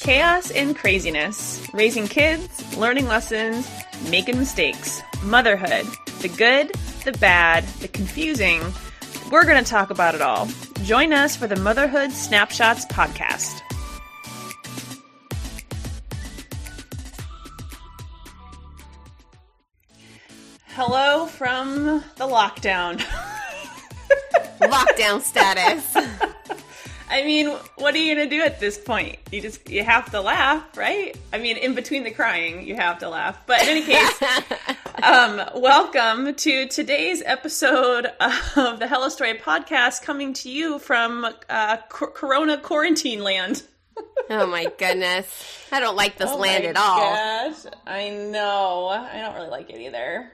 Chaos and craziness, raising kids, learning lessons, making mistakes, motherhood, the good, the bad, the confusing. We're going to talk about it all. Join us for the Motherhood Snapshots podcast. Hello from the lockdown. Lockdown status. I mean, what are you gonna do at this point? You just you have to laugh, right? I mean, in between the crying, you have to laugh. But in any case, um, welcome to today's episode of the Hello Story podcast, coming to you from uh, cor- Corona quarantine land. oh my goodness. I don't like this Oh land at all. Gosh, I know. I don't really like it either.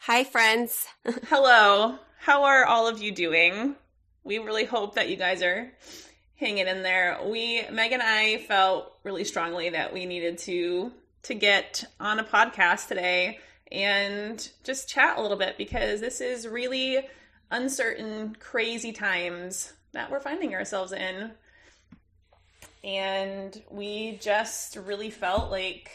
Hi, friends. Hello. How are all of you doing? We really hope that you guys are hanging in there. We Meg and I felt really strongly that we needed to to get on a podcast today and just chat a little bit because this is really uncertain, crazy times that we're finding ourselves in. And we just really felt like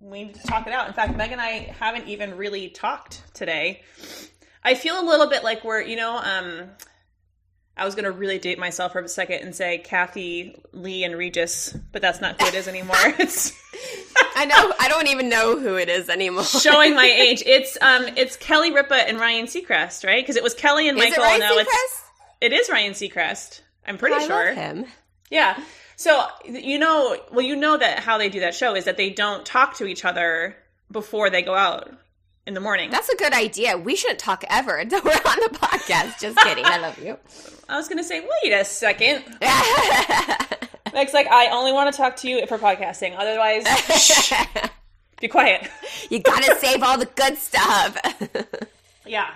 we need to talk it out. In fact, Meg and I haven't even really talked today. I feel a little bit like we're, you know, um, I was going to really date myself for a second and say Kathie, Lee, and Regis, but that's not who it is anymore. It's I know. I don't even know who it is anymore. showing my age. It's um, it's Kelly Ripa and Ryan Seacrest, right? Because it was Kelly and Michael. it Ryan now it's Seacrest? it is Ryan Seacrest. I'm pretty I sure. love him. Yeah. So you know, well, you know that how they do that show is that they don't talk to each other before they go out in the morning. That's a good idea. We shouldn't talk ever until we're on the podcast. Just kidding. I love you. I was gonna say, wait a second. Meg's like, I only want to talk to you if we're podcasting. Otherwise, shh, be quiet. you gotta save all the good stuff. Yeah.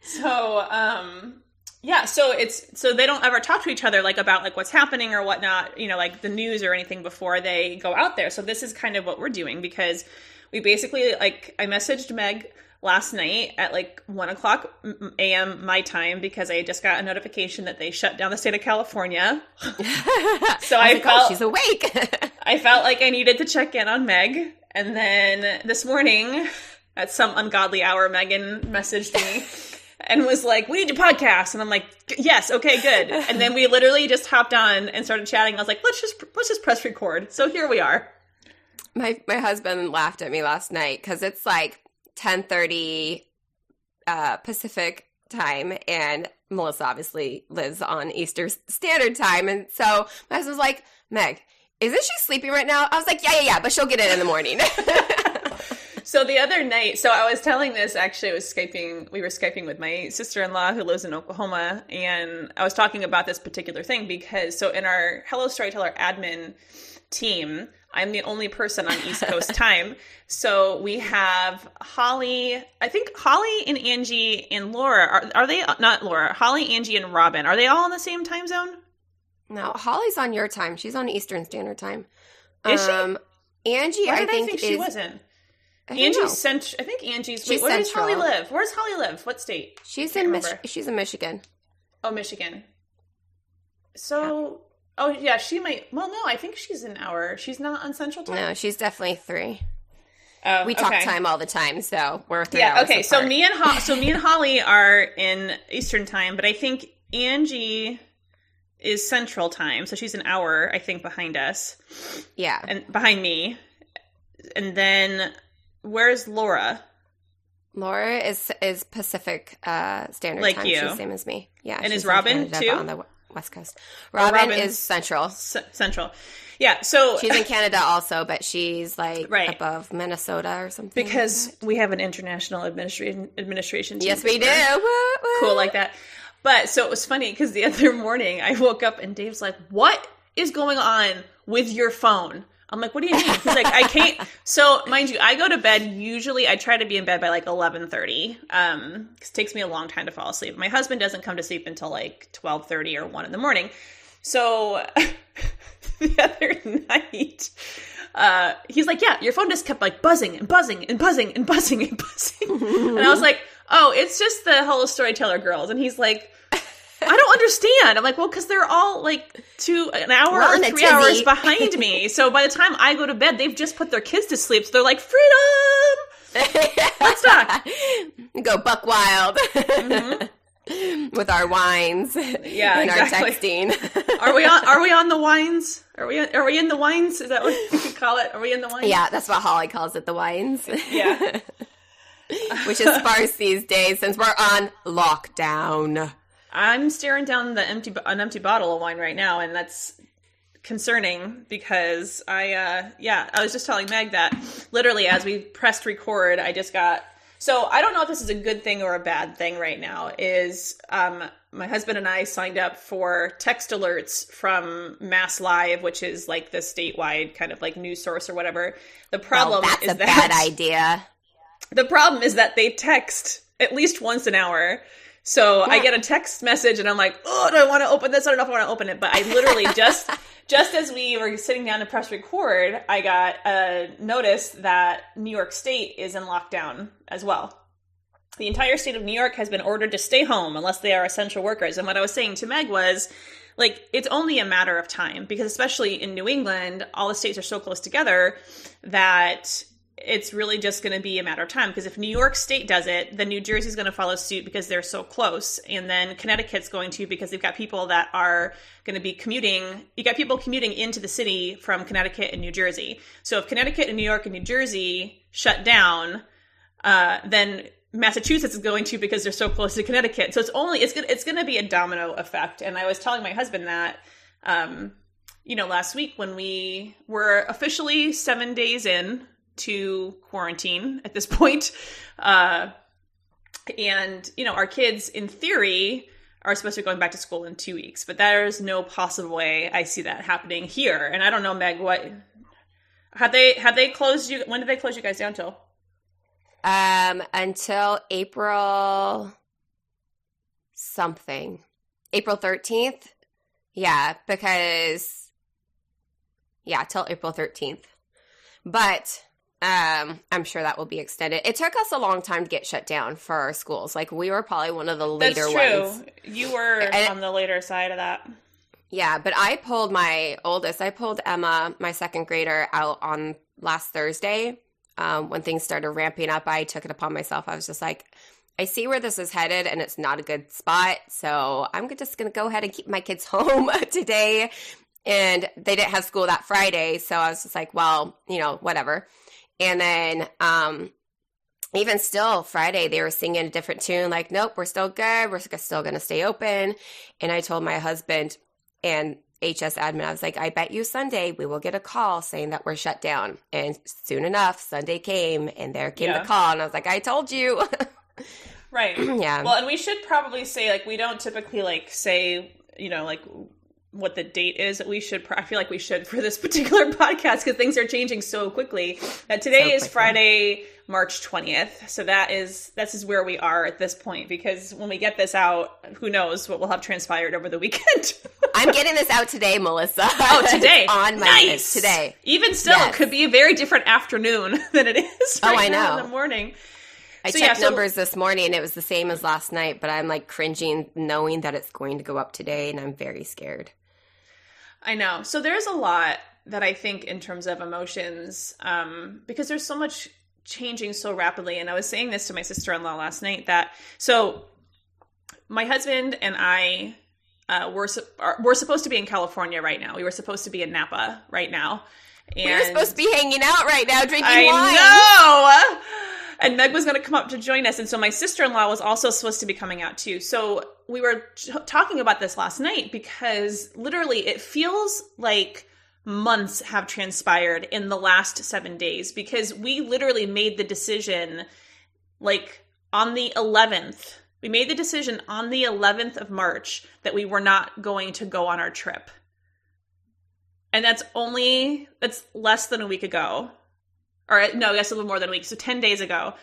So, um, yeah. So it's so they don't ever talk to each other like about like what's happening or whatnot. You know, like the news or anything before they go out there. So this is kind of what we're doing because we basically like I messaged Meg last night at like one o'clock a.m. my time because I just got a notification that they shut down the state of California. so I, Like, oh, felt she's awake. I felt like I needed to check in on Meg. And then this morning, at some ungodly hour, Megan messaged me and was like, We need to podcast. And I'm like, Yes, okay, good. And then we literally just hopped on and started chatting. I was like, Let's just let's just press record. So here we are. My my husband laughed at me last night because it's like ten thirty uh, Pacific time, and Melissa obviously lives on Easter Standard Time, and so my husband's like, "Meg, isn't she sleeping right now?" I was like, "Yeah, yeah, yeah," but she'll get in in the morning. So the other night, so I was telling this actually, I was Skyping, we were Skyping with my sister in law who lives in Oklahoma, and I was talking about this particular thing because, so in our Hello Storyteller admin team, I'm the only person on East Coast time. So we have Holly, I think Holly and Angie and Laura, are, are they, not Laura, Holly, Angie, and Robin, are they all in the same time zone? no, Holly's on your time; she's on Eastern Standard Time. Is she? um, Angie, Why I think, I think she is, wasn't? Angie's cent- I think Angie's, wait, She's where does Holly central. live? Where's Holly live? What state? She's in Mich- she's in Michigan. Oh, Michigan. So, oh yeah, she might. Well, no, I think she's an hour. She's not on Central Time. No, she's definitely three. Oh, We talk okay. time all the time, so we're three Yeah. Okay. So me and Ho- so me and Holly are in Eastern Time, but I think Angie is Central Time, so she's an hour, I think, behind us yeah, and behind me. And then where's Laura? Laura is is Pacific uh, Standard Like Time. you. She's same as me. Yeah, And is in Robin, Canada, too? But on the w- West Coast? Uh, Robin Robin's- is Central. Central. Yeah. So She's in Canada also, but she's like Right. above Minnesota or something. because we have an international administration administration. team yes, we do. Woo, woo. cool like that. But so it was funny because the other morning I woke up and Dave's like, "What is going on with your phone?" I'm like, "What do you mean?" He's like, "I can't." So mind you, I go to bed usually. I try to be in bed by like 11:30. Um, cause it takes me a long time to fall asleep. My husband doesn't come to sleep until like 12:30 or one in the morning. So the other night. Uh, he's like, yeah, your phone just kept like buzzing and buzzing and buzzing and buzzing and buzzing. and I was like, oh, it's just the Hello Storyteller girls. And he's like, I don't understand. I'm like, well, because they're all like two an hour or three hours behind me. So by the time I go to bed, they've just put their kids to sleep. So they're like, freedom. Let's talk. Go buck wild with our wines Mm-hmm. Yeah, and exactly. our texting. Are we on? Are we on the wines? Are we? Are we in the wines? Is that what you call it? Are we in the wines? yeah, that's what Holly calls it, the wines. Yeah. Which is sparse these days since we're on lockdown. I'm staring down the empty an empty bottle of wine right now, and that's concerning because I uh yeah, I was just telling Meg that literally as we pressed record, I just got so I don't know if this is a good thing or a bad thing right now. Is um my husband and I signed up for text alerts from Mass Live, which is like the statewide kind of like news source or whatever. The problem that's is a that bad idea. the problem is that they text at least once an hour. So I get a text message and I'm like, oh, do I want to open this? I don't know if I want to open it. But I literally just, just as we were sitting down to press record, I got a notice that New York State is in lockdown as well. The entire state of New York has been ordered to stay home unless they are essential workers. And what I was saying to Meg was, like, it's only a matter of time because, especially in New England, all the states are so close together that it's really just going to be a matter of time because if New York State does it, then New Jersey's going to follow suit because they're so close, and then Connecticut's going to because they've got people that are going to be commuting. You got people commuting into the city from Connecticut and New Jersey. So if Connecticut and New York and New Jersey shut down, uh, then Massachusetts is going to because they're so close to Connecticut. So it's only it's gonna it's going to be a domino effect. And I was telling my husband that. Um, you know, last week when we were officially seven days in to quarantine at this point. Uh, and, you know, our kids, in theory, are supposed to be going back to school in two weeks, but there is no possible way I see that happening here. And I don't know, Meg, what have they have they closed you? When did they close you guys down till? Um, until April something. April 13th? Yeah, because yeah, till April 13th. But um I'm sure that will be extended. It took us a long time to get shut down for our schools. Like we were probably one of the later That's true. ones. You were And- on the later side of that. Yeah, but I pulled my oldest, I pulled Emma, my second grader, out on last Thursday. Um, when things started ramping up, I took it upon myself. I was just like, I see where this is headed and it's not a good spot. So I'm just going to go ahead and keep my kids home today. And they didn't have school that Friday. So I was just like, well, you know, whatever. And then, um, even still, Friday, they were singing a different tune, like, nope, we're still good. We're still going to stay open. And I told my husband and HS admin, I was like, I bet you Sunday we will get a call saying that we're shut down. And soon enough, Sunday came and there came Yeah. the call. And I was like, I told you. Right. yeah. Well, and we should probably say like we don't typically like say you know like what the date is. That we should. I feel like we should for this particular podcast because things are changing so quickly. That today So is quickly. Friday, March twentieth. So that is this is where we are at this point because when we get this out, who knows what will have transpired over the weekend. I'm getting this out today, Melissa. Oh, today on my nice today. Even still, Yes. it could be a very different afternoon than it is. Oh, right I now know. in the morning. I So, checked yeah, so- numbers this morning. It was the same as last night, but I'm like cringing knowing that it's going to go up today, and I'm very scared. I know. So there's a lot that I think in terms of emotions, um, because there's so much changing so rapidly. And I was saying this to my sister in law last night that so my husband and I uh, were su- are, we're supposed to be in California right now. We were supposed to be in Napa right now. And We're supposed to be hanging out right now, drinking I wine. know. And Meg was going to come up to join us, and so my sister in law was also supposed to be coming out too. So we were t- talking about this last night because literally it feels like months have transpired in the last seven days because we literally made the decision like on the 11th. We made the decision on the 11th of March that we were not going to go on our trip. And that's only that's less than a week ago. Or no, that's a little more than a week. So 10 days ago.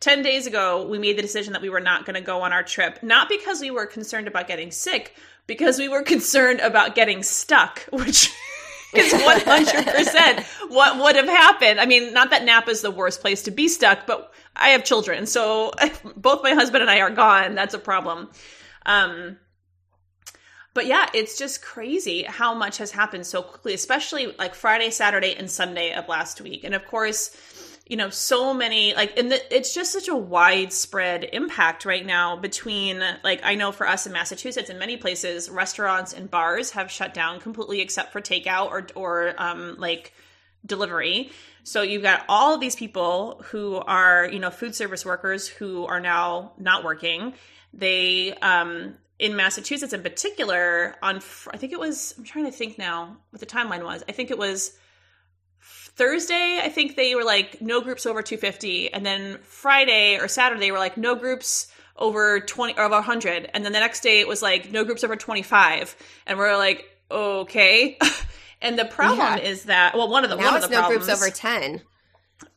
10 days ago, we made the decision that we were not going to go on our trip, not because we were concerned about getting sick, because we were concerned about getting stuck, which is 100% what would have happened. I mean, not that Napa is the worst place to be stuck, but I have children. So both my husband and I are gone. That's a problem. Um, but yeah, it's just crazy how much has happened so quickly, especially like Friday, Saturday, and Sunday of last week. And of course, you know, so many like, and the, it's just such a widespread impact right now between like, I know for us in Massachusetts, in many places, restaurants and bars have shut down completely except for takeout or, or um, like delivery. So you've got all these people who are, you know, food service workers who are now not working. They, um, in Massachusetts in particular, on I think it was I'm trying to think now what the timeline was. I think it was Thursday. I think they were like no groups over 250, and then Friday or Saturday were like no groups over 20 or over 100, and then the next day it was like no groups over 25, and we're like okay. and the problem yeah. is that well, one of the now one of the no problems, groups over 10.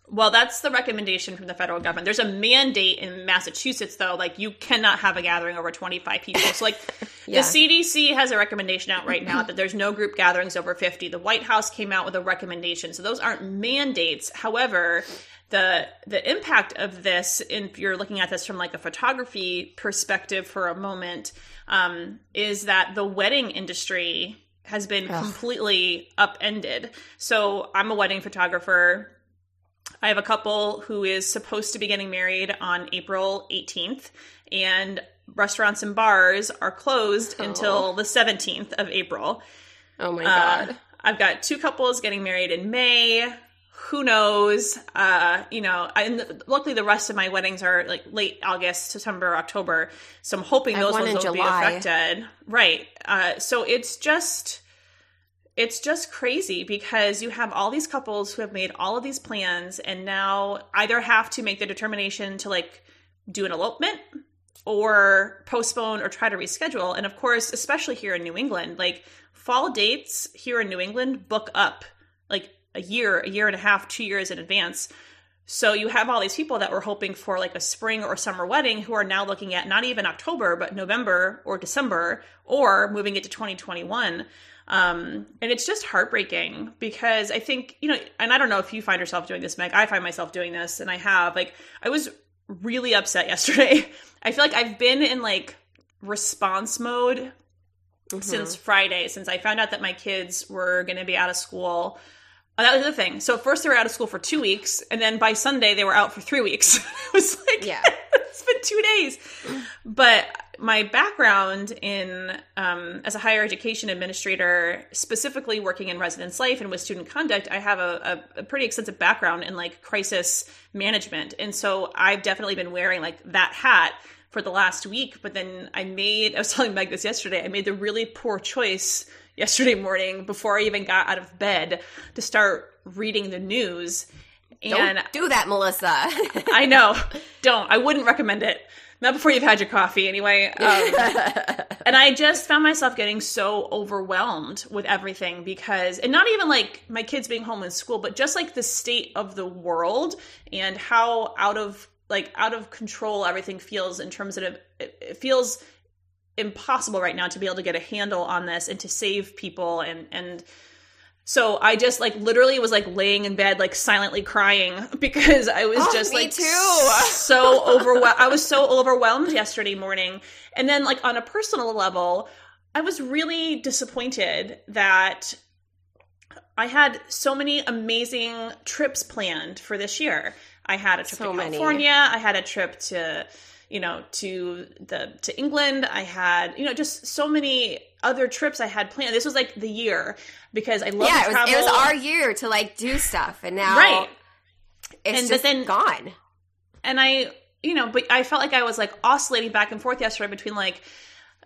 Well, that's the recommendation from the federal government. There's a mandate in Massachusetts, though, like you cannot have a gathering over 25 people. So, like, yeah. the CDC has a recommendation out right now that there's no group gatherings over 50. The White House came out with a recommendation. So, those aren't mandates. However, the the impact of this, if you're looking at this from like a photography perspective for a moment, um, is that the wedding industry has been Ugh. completely upended. So, I'm a wedding photographer I have a couple who is supposed to be getting married on April 18th, and restaurants and bars are closed oh. until the 17th of April. Oh my God. Uh, I've got two couples getting married in May. Who knows? Uh, you know, and luckily the rest of my weddings are like late August, September, October. So I'm hoping those ones won't be affected. Right. Uh, so it's just it's just crazy because you have all these couples who have made all of these plans and now either have to make the determination to like do an elopement or postpone or try to reschedule. And of course, especially here in New England, like fall dates here in New England book up like a year, a year and a half, two years in advance. So you have all these people that were hoping for like a spring or summer wedding who are now looking at not even October, but November or December or moving it to 2021. Um, and it's just heartbreaking because I think, you know, and I don't know if you find yourself doing this, Meg. I find myself doing this, and I have. Like, I was really upset yesterday. I feel like I've been in like response mode mm-hmm. since Friday, since I found out that my kids were going to be out of school. Oh, that was the thing. So first they were out of school for two weeks, and then by Sunday they were out for three weeks. it was like, yeah, it's been two days. But my background in um, as a higher education administrator specifically working in residence life and with student conduct i have a, a, a, pretty extensive background in like crisis management. And so i've definitely been wearing like that hat for the last week but then i made i was telling meg this yesterday i made the really poor choice yesterday morning before i even got out of bed to start reading the news. And don't do that melissa. I know. Don't. I wouldn't recommend it not before you've had your coffee, anyway. Um, and I just found myself getting so overwhelmed with everything because, and not even like my kids being home in school, but just like the state of the world and how out of like out of control everything feels in terms of it, it feels impossible right now to be able to get a handle on this and to save people and and so I just like literally was like laying in bed, like silently crying because I was oh, just like too. so overwhelmed. I was so overwhelmed yesterday morning. And then like on a personal level, I was really disappointed that I had so many amazing trips planned for this year. I had a trip so to California. Many. I had a trip to you know to the to England. I had you know just so many other trips I had planned. This was like the year because I love yeah, it was, it was, our year to like do stuff, and now right, it's and, just then, gone. And I, you know, but I felt like I was like oscillating back and forth yesterday between like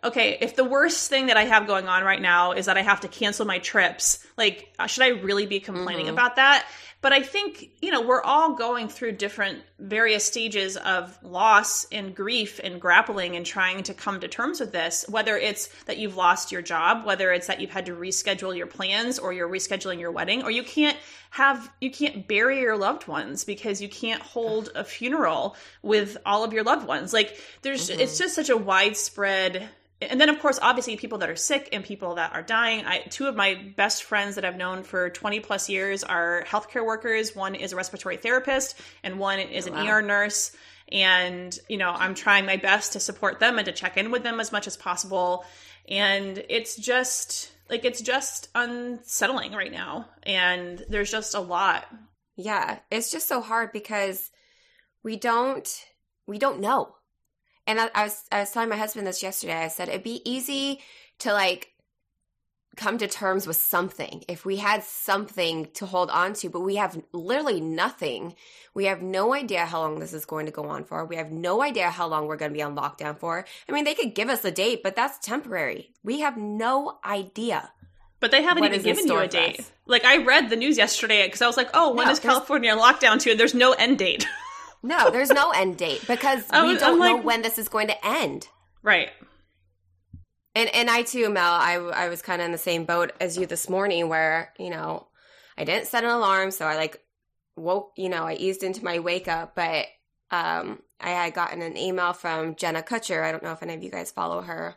okay, if the worst thing that I have going on right now is that I have to cancel my trips, like, should I really be complaining mm-hmm. about that? But I think, you know, we're all going through different various stages of loss and grief and grappling and trying to come to terms with this, whether it's that you've lost your job, whether it's that you've had to reschedule your plans or you're rescheduling your wedding, or you can't have, you can't bury your loved ones because you can't hold a funeral with all of your loved ones. Like, there's, mm-hmm. it's just such a widespread and then of course obviously people that are sick and people that are dying I, two of my best friends that i've known for 20 plus years are healthcare workers one is a respiratory therapist and one is an wow. er nurse and you know i'm trying my best to support them and to check in with them as much as possible And it's just like it's just unsettling right now and there's just a lot. Yeah, it's just so hard because we don't we don't know. And I, I was I was telling my husband this yesterday. I said it'd be easy to like come to terms with something if we had something to hold on to but we have literally nothing. We have no idea how long this is going to go on for. We have no idea how long we're going to be on lockdown for. I mean they could give us a date but that's temporary. We have no idea but they haven't even given you a date. like i read the news yesterday because i was like oh when no, is california lockdown to and there's no end date no there's no end date because was, we don't like, know when this is going to end. Right. And and I too, Mel, I I was kind of in the same boat as you this morning, where you know I didn't set an alarm, so I like woke, you know, I eased into my wake up, but um, I had gotten an email from Jenna Kutcher. I don't know if any of you guys follow her,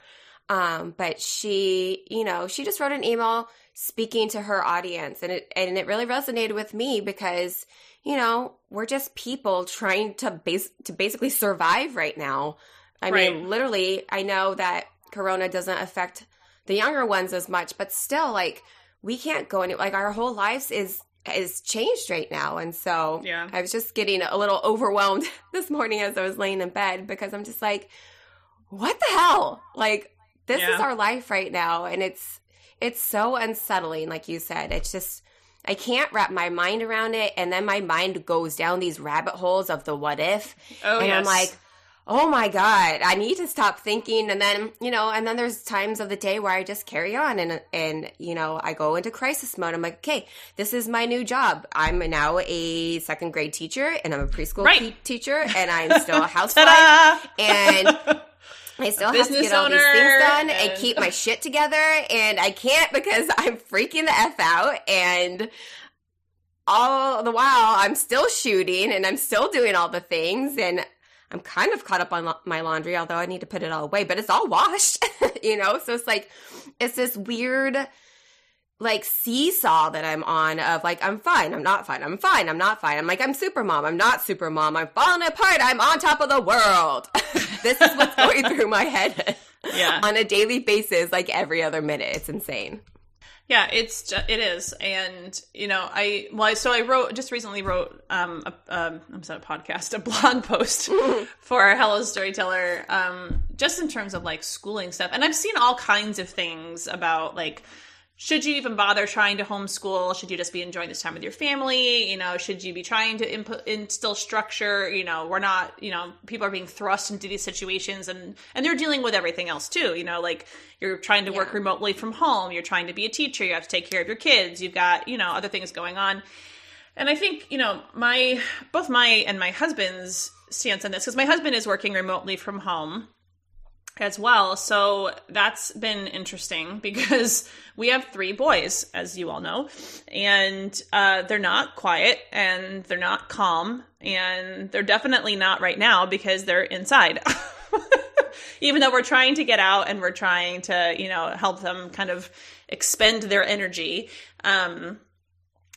um, but she, you know, she just wrote an email speaking to her audience, and it and it really resonated with me because you know we're just people trying to base to basically survive right now. I right. mean, literally, I know that corona doesn't affect the younger ones as much but still like we can't go any like our whole lives is is changed right now and so yeah i was just getting a little overwhelmed this morning as i was laying in bed because i'm just like what the hell like this yeah. is our life right now and it's it's so unsettling like you said it's just I can't wrap my mind around it. And then my mind goes down these rabbit holes of the what if. Oh, and yes. I'm like, oh my god i need to stop thinking and then you know and then there's times of the day where i just carry on and and you know i go into crisis mode i'm like okay this is my new job i'm now a second grade teacher and i'm a preschool right. te- teacher and i'm still a housewife and I still have to get all these things done and... and keep my shit together, and I can't because I'm freaking the f out. And all the while, I'm still shooting and I'm still doing all the things, and I'm kind of caught up on my laundry, although I need to put it all away, but it's all washed, you know? So it's like, it's this weird, like seesaw that I'm on of like, I'm fine, I'm not fine, I'm fine, I'm not fine. I'm like, I'm super mom, I'm not super mom, I'm falling apart, I'm on top of the world. this is what's going through my head yeah. on a daily basis, like every other minute. It's insane. Yeah, it's just, it is, and you know, I well, so I wrote just recently wrote um, a, um I'm sorry, a podcast, a blog post for Hello Storyteller, um, just in terms of like schooling stuff, and I've seen all kinds of things about like should you even bother trying to homeschool? Should you just be enjoying this time with your family? You know, should you be trying to input, instill structure? You know, we're not, you know, people are being thrust into these situations and, and they're dealing with everything else too. You know, like you're trying to yeah. work remotely from home. You're trying to be a teacher. You have to take care of your kids. You've got, you know, other things going on. And I think, you know, my, both my and my husband's stance on this, because my husband is working remotely from home as well. So that's been interesting because we have three boys, as you all know, and uh, they're not quiet and they're not calm, and they're definitely not right now because they're inside. Even though we're trying to get out and we're trying to, you know, help them kind of expend their energy. Um,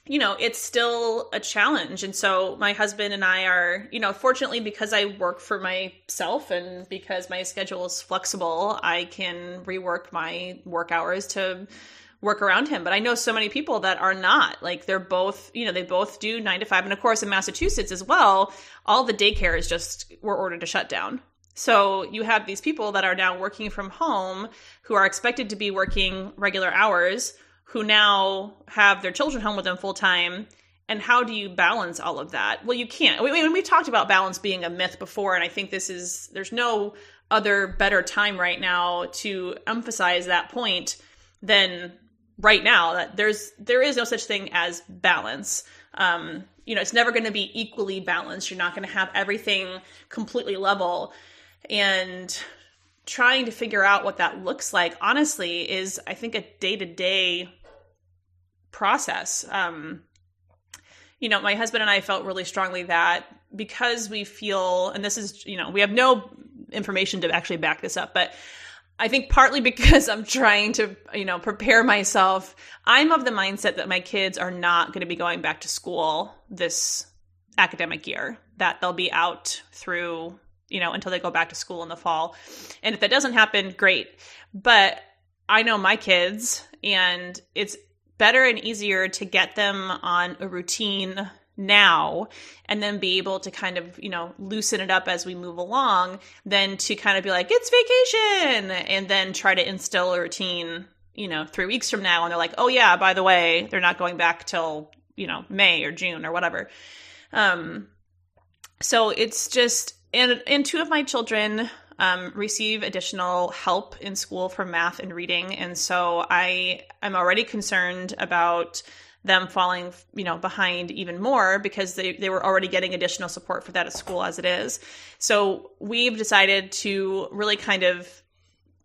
you know, it's still a challenge. And so my husband and I are, you know, fortunately because I work for myself and because my schedule is flexible, I can rework my work hours to work around him. But I know so many people that are not. Like they're both, you know, they both do nine to five. And of course, in Massachusetts as well, all the daycare is just were ordered to shut down. So you have these people that are now working from home who are expected to be working regular hours who now have their children home with them full time and how do you balance all of that? Well you can't. We, we, we talked about balance being a myth before and i think this is there's no other better time right now to emphasize that point than right now that there's there is no such thing as balance. Um you know it's never going to be equally balanced. You're not going to have everything completely level. And trying to figure out what that looks like honestly is i think a day-to-day process. Um you know my husband and i felt really strongly that because we feel and this is you know we have no information to actually back this up but i think partly because i'm trying to you know prepare myself i'm of the mindset that my kids are not going to be going back to school this academic year that they'll be out through you know, until they go back to school in the fall. And if that doesn't happen, great. But I know my kids, and it's better and easier to get them on a routine now and then be able to kind of you know loosen it up as we move along than to kind of be like it's vacation and then try to instill a routine you know three weeks from now and they're like oh yeah by the way they're not going back till you know may or june or whatever um so it's just and and two of my children um, receive additional help in school for math and reading. And so i i'm already concerned about them falling you know behind even more because they, they were already getting additional support for that at school as it is. So we've decided to really kind of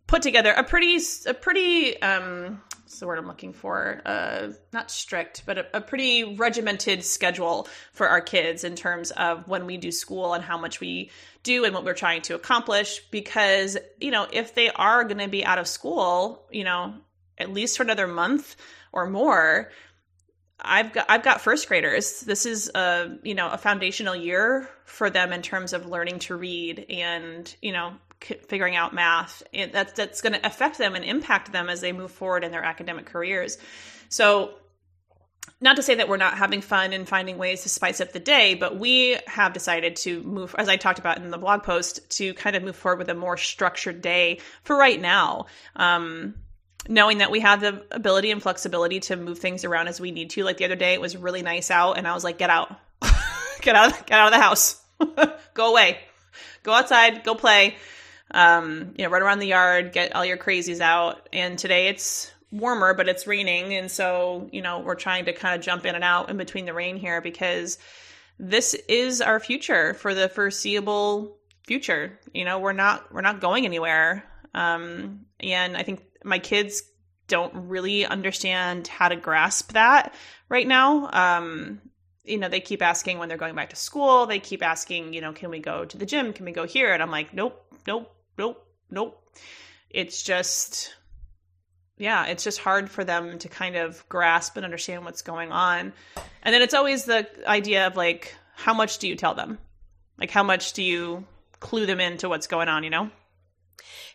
put together a pretty a pretty um what's the word i'm looking for uh not strict but a, a pretty regimented schedule for our kids in terms of when we do school and how much we do and what we're trying to accomplish because you know if they are going to be out of school you know at least for another month or more I've got I've got first graders. This is a you know a foundational year for them in terms of learning to read and you know figuring out math. And that's that's going to affect them and impact them as they move forward in their academic careers. So, not to say that we're not having fun and finding ways to spice up the day, but we have decided to move, as I talked about in the blog post, to kind of move forward with a more structured day for right now. Um, knowing that we have the ability and flexibility to move things around as we need to. Like the other day, it was really nice out, and I was like, "Get out, get out, get out of the house, go away, go outside, go play." Um, you know, run around the yard, get all your crazies out. And today it's warmer, but it's raining, and so you know we're trying to kind of jump in and out in between the rain here because this is our future for the foreseeable future. You know, we're not we're not going anywhere. Um, and I think my kids don't really understand how to grasp that right now. Um, you know, they keep asking when they're going back to school. They keep asking, you know, can we go to the gym? Can we go here? And I'm like, nope, nope, nope, nope. It's just, yeah, it's just hard for them to kind of grasp and understand what's going on. And then it's always the idea of like, how much do you tell them? Like, how much do you clue them into what's going on, you know?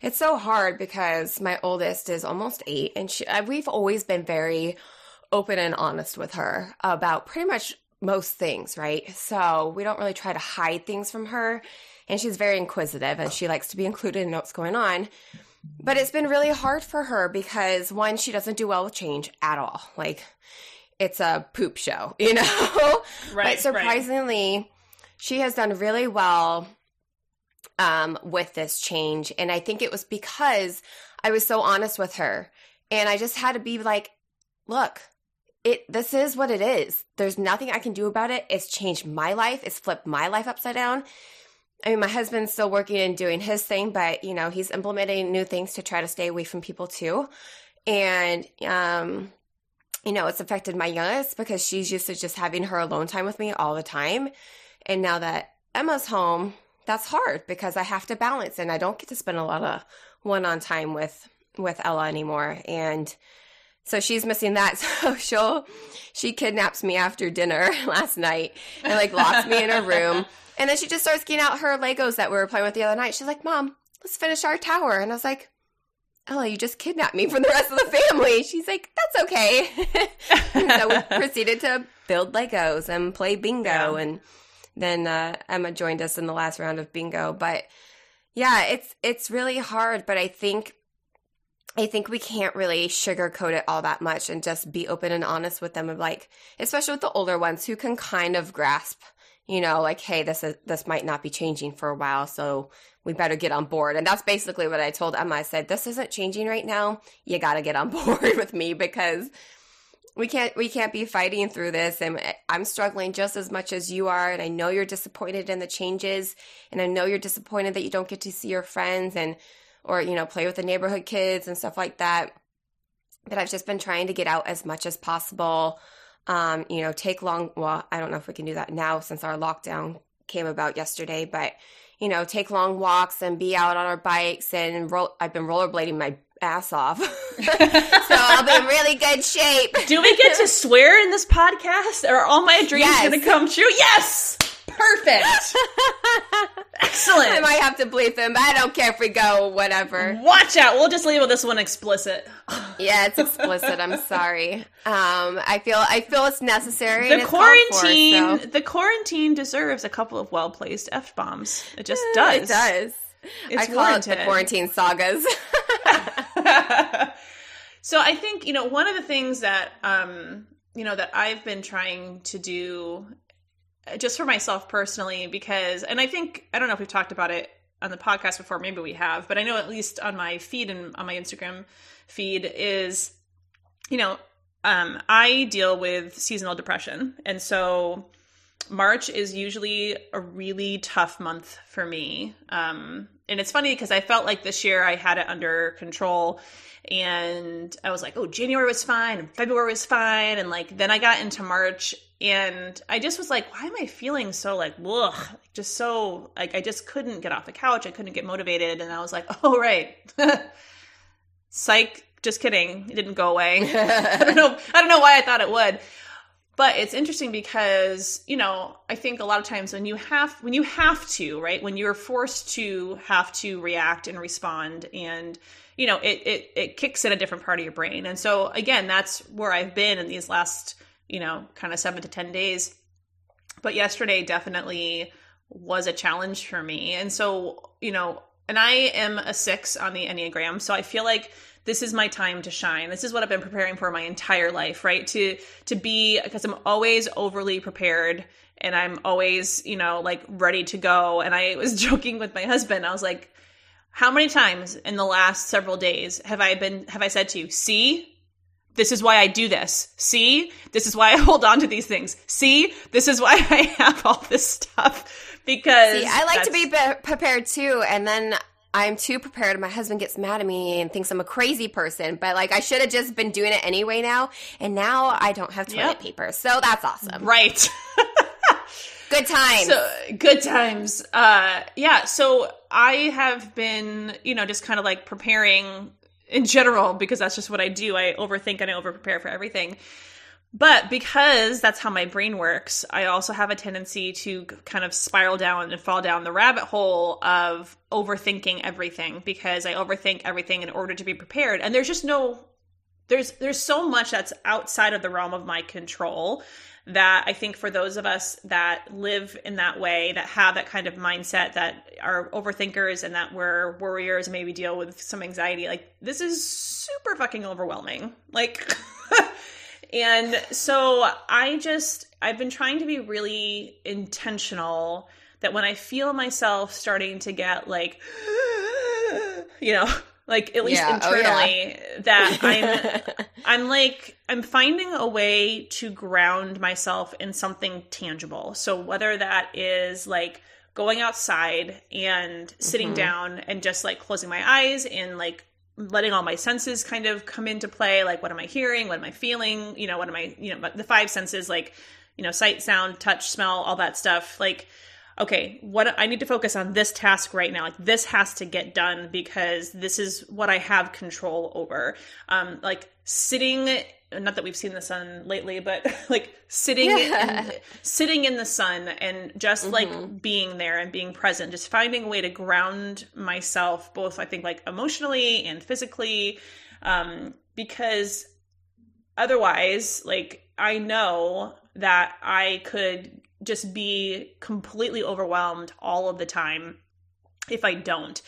It's so hard because my oldest is almost eight, and she, we've always been very open and honest with her about pretty much most things, right? So we don't really try to hide things from her. And she's very inquisitive and she likes to be included in what's going on. But it's been really hard for her because one, she doesn't do well with change at all. Like it's a poop show, you know? Right. but surprisingly, right. she has done really well um, with this change. And I think it was because I was so honest with her. And I just had to be like, look, it this is what it is. There's nothing I can do about it. It's changed my life. It's flipped my life upside down. I mean, my husband's still working and doing his thing, but you know, he's implementing new things to try to stay away from people too. And um, you know, it's affected my youngest because she's used to just having her alone time with me all the time. And now that Emma's home, that's hard because I have to balance and I don't get to spend a lot of one on time with with Ella anymore. And so she's missing that. So she'll she kidnaps me after dinner last night and like locks me in her room. And then she just starts getting out her Legos that we were playing with the other night. She's like, Mom, let's finish our tower. And I was like, Ella, you just kidnapped me from the rest of the family. She's like, that's okay. so we proceeded to build Legos and play bingo yeah. and then uh, Emma joined us in the last round of bingo. But yeah, it's it's really hard. But I think I think we can't really sugarcoat it all that much and just be open and honest with them. Of like, especially with the older ones who can kind of grasp, you know, like, hey, this is this might not be changing for a while, so we better get on board. And that's basically what I told Emma. I said, this isn't changing right now. You got to get on board with me because we can't we can't be fighting through this and eh, i'm struggling just as much as you are and i know you're disappointed in the changes and i know you're disappointed that you don't get to see your friends and or you know play with the neighborhood kids and stuff like that but i've just been trying to get out as much as possible um, you know take long well i don't know if we can do that now since our lockdown came about yesterday but you know take long walks and be out on our bikes and roll i've been rollerblading my ass off. so I'll be in really good shape. Do we get to swear in this podcast? Are all my dreams yes. going to come true? Yes. Perfect. Excellent. I might have to bleep them, but I don't care if we go whatever. Watch out. We'll just label this one explicit. Yeah, it's explicit. I'm sorry. Um, I feel I feel it's necessary. The it's called for, quarantine so- the quarantine deserves a couple of well placed F bombs. It just does. It does. It's I call it the quarantine sagas. so I think, you know, one of the things that um, you know, that I've been trying to do just for myself personally because and I think I don't know if we've talked about it on the podcast before, maybe we have, but I know at least on my feed and on my Instagram feed is you know, um I deal with seasonal depression. And so March is usually a really tough month for me. Um, and it's funny because I felt like this year I had it under control and I was like, oh, January was fine and February was fine. And like, then I got into March and I just was like, why am I feeling so like, ugh, just so like, I just couldn't get off the couch. I couldn't get motivated. And I was like, oh, right. Psych. Just kidding. It didn't go away. I don't know. I don't know why I thought it would. But it's interesting because, you know, I think a lot of times when you have when you have to, right? When you're forced to have to react and respond and you know, it it it kicks in a different part of your brain. And so again, that's where I've been in these last, you know, kind of 7 to 10 days. But yesterday definitely was a challenge for me. And so, you know, and I am a 6 on the Enneagram, so I feel like this is my time to shine. This is what I've been preparing for my entire life, right? To to be because I'm always overly prepared and I'm always, you know, like ready to go. And I was joking with my husband. I was like, how many times in the last several days have I been have I said to you, "See? This is why I do this. See? This is why I hold on to these things. See? This is why I have all this stuff because See, I like to be prepared too, and then I'm too prepared. and My husband gets mad at me and thinks I'm a crazy person. But like, I should have just been doing it anyway now, and now I don't have toilet Yep. paper, so that's awesome. right. Good times. So good times. Uh yeah, so I have been, you know, just kind of like preparing in general because that's just what I do. I overthink and I over prepare for everything. But because that's how my brain works, I also have a tendency to kind of spiral down and fall down the rabbit hole of overthinking everything because I overthink everything in order to be prepared. And there's just no there's there's so much that's outside of the realm of my control that I think for those of us that live in that way, that have that kind of mindset, that are overthinkers and that we're worriers, maybe deal with some anxiety, like this is super fucking overwhelming. Like, and so I just, I've been trying to be really intentional that when I feel myself starting to get like, you know, like at least Yeah, oh, yeah. internally, that I'm I'm like I'm finding a way to ground myself in something tangible. So whether that is like going outside and sitting Mhm. down and just like closing my eyes and like letting all my senses kind of come into play like what am i hearing what am i feeling you know what am i you know the five senses like you know sight sound touch smell all that stuff like okay what i need to focus on this task right now like this has to get done because this is what i have control over um like sitting not that we've seen the sun lately but like sitting Yeah. in, sitting in the sun and just like Mhm. being there and being present just finding a way to ground myself both i think like emotionally and physically um because otherwise like i know that i could just be completely overwhelmed all of the time if i don't.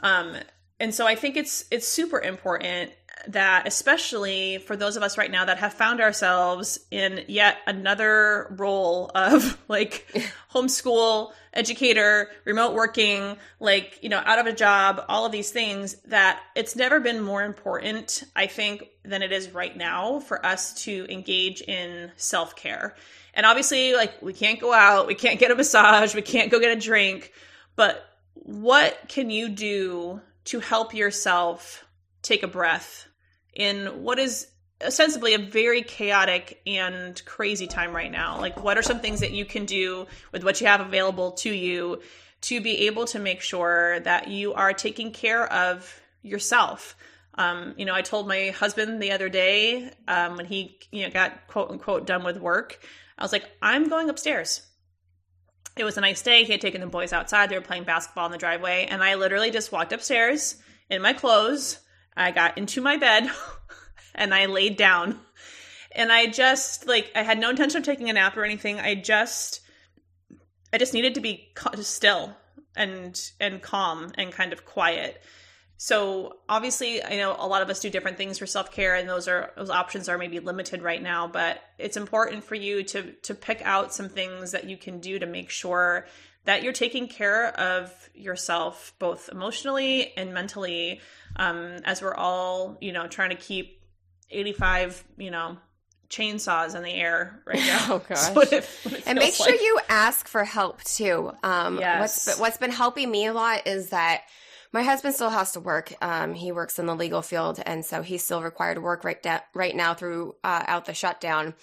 Um and so i think it's it's super important that especially for those of us right now that have found ourselves in yet another role of like homeschool educator remote working like you know out of a job all of these things that it's never been more important i think than it is right now for us to engage in self-care and obviously like we can't go out we can't get a massage we can't go get a drink but what can you do to help yourself take a breath in what is ostensibly a very chaotic and crazy time right now? Like what are some things that you can do with what you have available to you to be able to make sure that you are taking care of yourself? Um, you know i told my husband the other day um, when he you know got quote unquote done with work i was like i'm going upstairs it was a nice day. He had taken the boys outside. They were playing basketball in the driveway. And I literally just walked upstairs in my clothes. I got into my bed and I laid down. And I just, like, I had no intention of taking a nap or anything. I just, I just needed to be still and, and calm and kind of quiet. So obviously, I know a lot of us do different things for self care, and those are those options are maybe limited right now. But it's important for you to to pick out some things that you can do to make sure that you're taking care of yourself, both emotionally and mentally, um, as we're all you know trying to keep eighty five you know chainsaws in the air right now. Oh gosh! What it, what it and make sure like. you ask for help too. Um, yes. What's what's been helping me a lot is that my husband still has to work. Um, he works in the legal field, and so he's still required to work right right now through uh, the shutdown.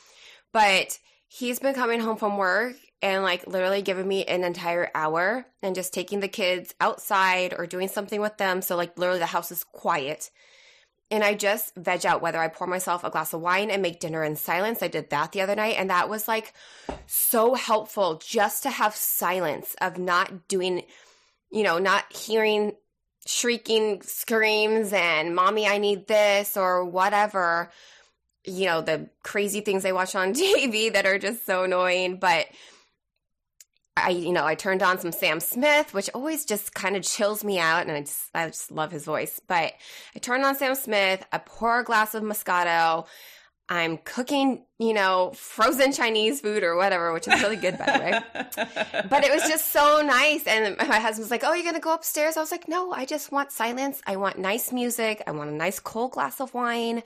But he's been coming home from work and like literally giving me an entire hour and just taking the kids outside or doing something with them. So like literally the house is quiet. And I just veg out whether I pour myself a glass of wine and make dinner in silence. I did that the other night. And that was like so helpful just to have silence of not doing, you know, not hearing shrieking screams and mommy i need this or whatever you know the crazy things they watch on tv that are just so annoying. But i you know i turned on some sam smith which always just kind of chills me out and i just i just love his voice. But i turned on sam smith i pour a glass of moscato I'm cooking, you know, frozen Chinese food or whatever, which is really good, by the way. but it was just so nice. And my husband was like, Oh, you're going to go upstairs? I was like, No, I just want silence. I want nice music. I want a nice cold glass of wine.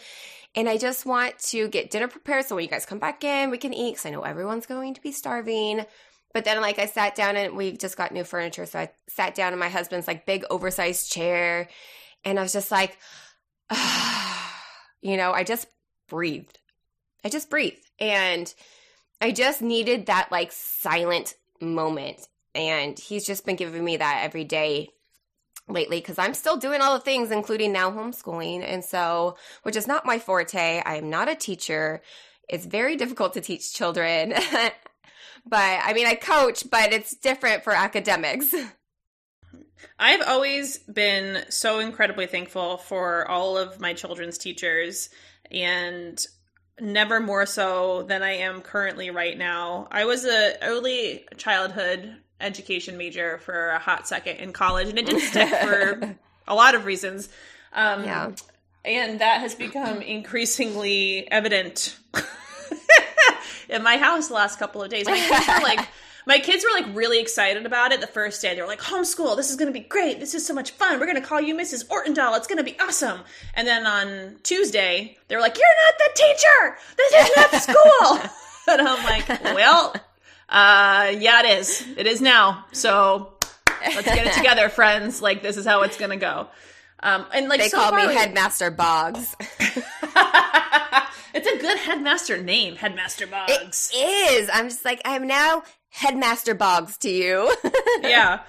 And I just want to get dinner prepared. So when you guys come back in, we can eat because I know everyone's going to be starving. But then, like, I sat down and we just got new furniture. So I sat down in my husband's, like, big oversized chair. And I was just like, you know, I just breathed. I just breathed. And I just needed that like silent moment. And he's just been giving me that every day lately because I'm still doing all the things, including now homeschooling. And so, which is not my forte. I'm not a teacher. It's very difficult to teach children. but I mean, I coach, but it's different for academics. I've always been so incredibly thankful for all of my children's teachers and never more so than I am currently right now. I was a early childhood education major for a hot second in college and it didn't stick for a lot of reasons. Um, yeah. And that has become increasingly evident in my house the last couple of days. I like my kids were like really excited about it the first day. They were like, homeschool, this is going to be great. This is so much fun. We're going to call you Mrs. Ortendahl. It's going to be awesome. And then on Tuesday, they were like, you're not the teacher. This is not school. and I'm like, well, uh, yeah, it is. It is now. So let's get it together, friends. Like, this is how it's going to go. Um, and like they so call far, me Headmaster Boggs. it's a good headmaster name, Headmaster Boggs. It is. I'm just like I'm now Headmaster Boggs to you. yeah.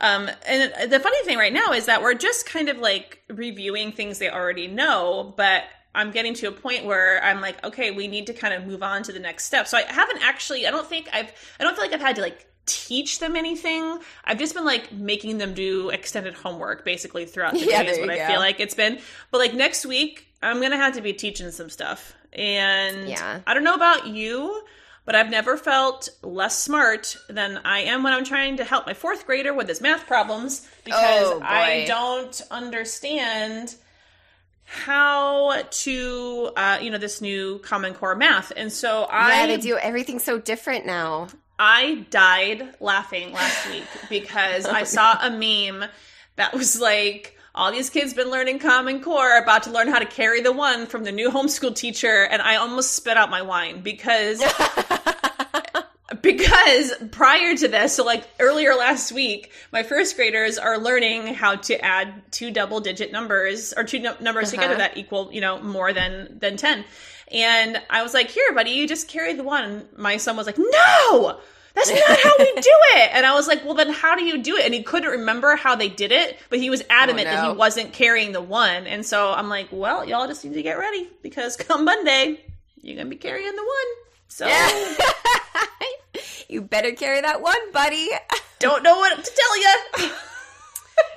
Um, and the funny thing right now is that we're just kind of like reviewing things they already know, but I'm getting to a point where I'm like, okay, we need to kind of move on to the next step. So I haven't actually, I don't think I've, I don't feel like I've had to like teach them anything. I've just been like making them do extended homework basically throughout the yeah, day is what I feel like it's been. But like next week, I'm gonna have to be teaching some stuff. And yeah. I don't know about you, but I've never felt less smart than I am when I'm trying to help my fourth grader with his math problems because oh, I don't understand how to uh, you know this new common core math. And so i yeah they do. Everything so different now. I died laughing last week because oh, i saw a meme that was like all these kids been learning common core about to learn how to carry the one from the new homeschool teacher and i almost spit out my wine because because prior to this so like earlier last week my first graders are learning how to add two double digit numbers or two numbers uh-huh. together that equal you know more than than 10 and i was like here buddy you just carry the one. My son was like no that's not how we do it. And I was like, well, then how do you do it? And he couldn't remember how they did it, but he was adamant oh, no. that he wasn't carrying the one. And so I'm like, well, y'all just need to get ready because come Monday, you're going to be carrying the one. So. Yeah. you better carry that one, buddy. Don't know what to tell you.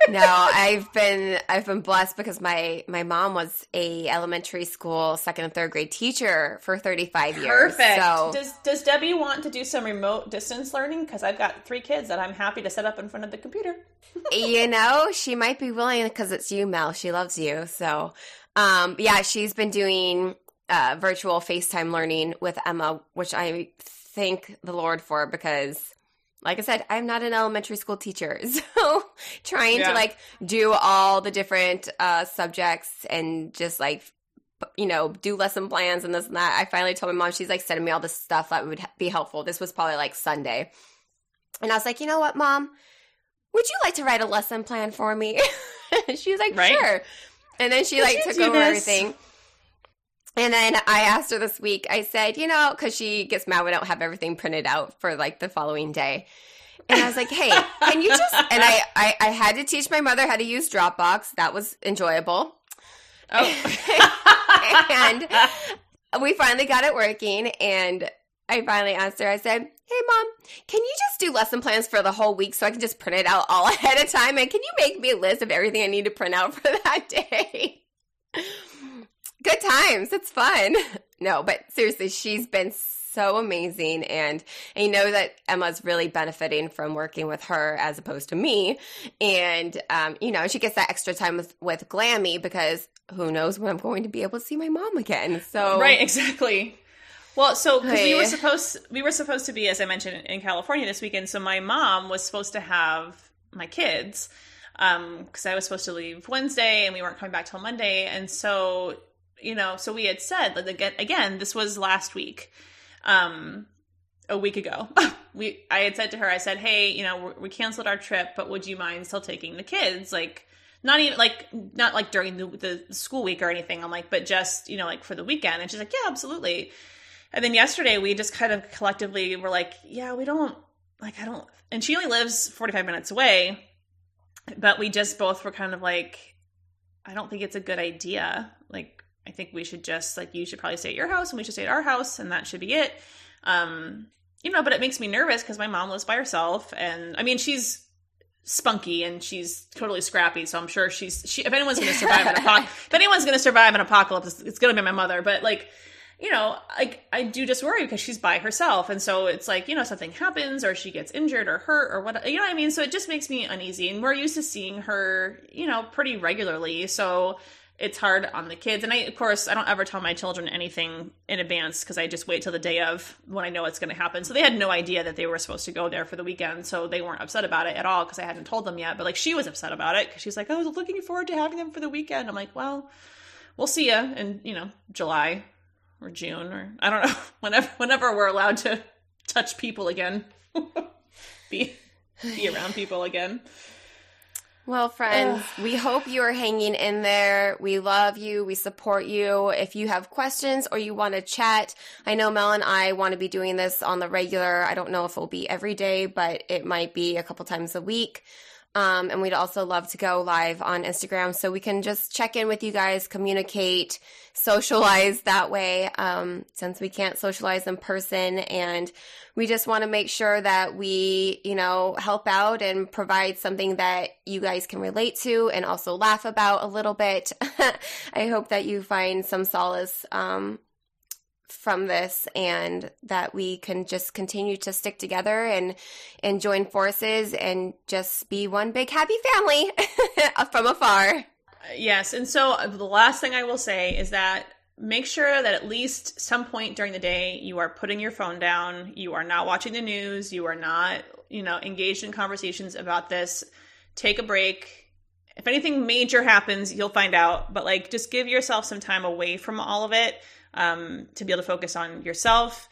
no, I've been I've been blessed because my my mom was a elementary school second and third grade teacher for 35 years. Perfect. So Does Does Debbie want to do some remote distance learning? Because I've got three kids that I'm happy to set up in front of the computer. you know, she might be willing because it's you, Mel. She loves you. So, um, yeah, she's been doing uh, virtual FaceTime learning with Emma, which I thank the Lord for because like I said, I'm not an elementary school teacher. So trying Yeah. to like do all the different uh, subjects and just like, you know, do lesson plans and this and that. I finally told my mom, she's like sending me all this stuff that would be helpful. This was probably like Sunday. And I was like, you know what, mom? Would you like to write a lesson plan for me? she was like, Right. sure. And then she like took over this? everything. And then I asked her this week, I said, you know, because she gets mad we don't have everything printed out for like the following day. And I was like, hey, can you just and I, I I had to teach my mother how to use Dropbox. That was enjoyable. Oh. and we finally got it working and I finally asked her, I said, Hey mom, can you just do lesson plans for the whole week so I can just print it out all ahead of time? And can you make me a list of everything I need to print out for that day? Good times. It's fun. No, but seriously, she's been so amazing and I know that Emma's really benefiting from working with her as opposed to me. And um, you know, she gets that extra time with, with Glammy because who knows when I'm going to be able to see my mom again. So right, exactly. Well, so because we were supposed we were supposed to be, as I mentioned, in California this weekend. So my mom was supposed to have my kids because I was supposed to leave Wednesday and we weren't coming back till Monday. And so you know, so we had said like again, again this was last week, um, a week ago. we I had said to her, I said, hey, you know, we canceled our trip, but would you mind still taking the kids, like? Not even like not like during the, the school week or anything. I'm like, but just you know, like for the weekend. And she's like, yeah, absolutely. And then yesterday we just kind of collectively were like, yeah, we don't like I don't and she only lives 45 minutes away, but we just both were kind of like I don't think it's a good idea. I think we should just like you should probably stay at your house and we should stay at our house and that should be it. Um you know, but it makes me nervous cuz my mom lives by herself and I mean she's spunky and she's totally scrappy so i'm sure she's she if anyone's going to survive an apocalypse if anyone's to survive an apocalypse it's going to be my mother but like you know, like I do just worry because she's by herself, and so it's like you know something happens or she gets injured or hurt or what you know what I mean. So it just makes me uneasy, and we're used to seeing her, you know, pretty regularly. So it's hard on the kids, and I of course I don't ever tell my children anything in advance because I just wait till the day of when I know it's going to happen. So they had no idea that they were supposed to go there for the weekend, so they weren't upset about it at all because I hadn't told them yet. But like she was upset about it because she's like, I was looking forward to having them for the weekend. I'm like, well, we'll see you in you know July or June or I don't know whenever whenever we're allowed to touch people again, be be around people again. Well, friends, we hope you are hanging in there. We love you. We support you. If you have questions or you want to chat, I know Mel and I want to be doing this on the regular. I don't know if it'll be every day, but it might be a couple times a week. Um, and we'd also love to go live on Instagram so we can just check in with you guys, communicate, socialize that way, um, since we can't socialize in person. And we just want to make sure that we, you know, help out and provide something that you guys can relate to and also laugh about a little bit. I hope that you find some solace um, from this and that we can just continue to stick together and and join forces and just be one big happy family from afar. Yes, and so uh, the last thing I will say is that make sure that at least some point during the day you are putting your phone down, you are not watching the news, you are not, you know, engaged in conversations about this. Take a break. If anything major happens, you'll find out, but like just give yourself some time away from all of it um to be able to focus on yourself.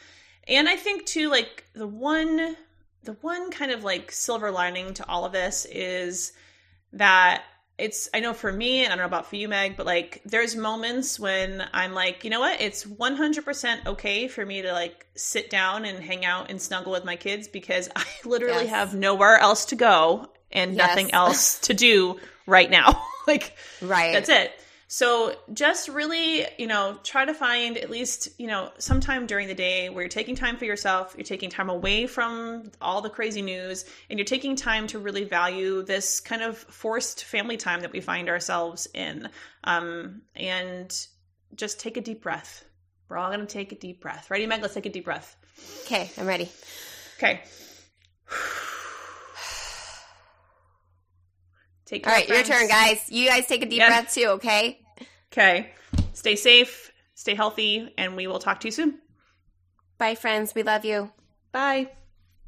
And I think too like the one the one kind of like silver lining to all of this is that it's I know for me, and I don't know about for you, Meg, but like there's moments when I'm like, you know what, it's 100% okay for me to like sit down and hang out and snuggle with my kids because I literally Yes. have nowhere else to go and Yes. nothing else to do right now. like Right. that's it. So just really, you know, try to find at least, you know, sometime during the day where you're taking time for yourself, you're taking time away from all the crazy news, and you're taking time to really value this kind of forced family time that we find ourselves in. Um, and just take a deep breath. We're all going to take a deep breath. Ready, Meg? Let's take a deep breath. Okay, I'm ready. Okay. Take All care, right, your turn, guys. You guys take a deep Yeah. breath too, okay? Okay. Stay safe, stay healthy, and we will talk to you soon. Bye, friends. We love you. Bye.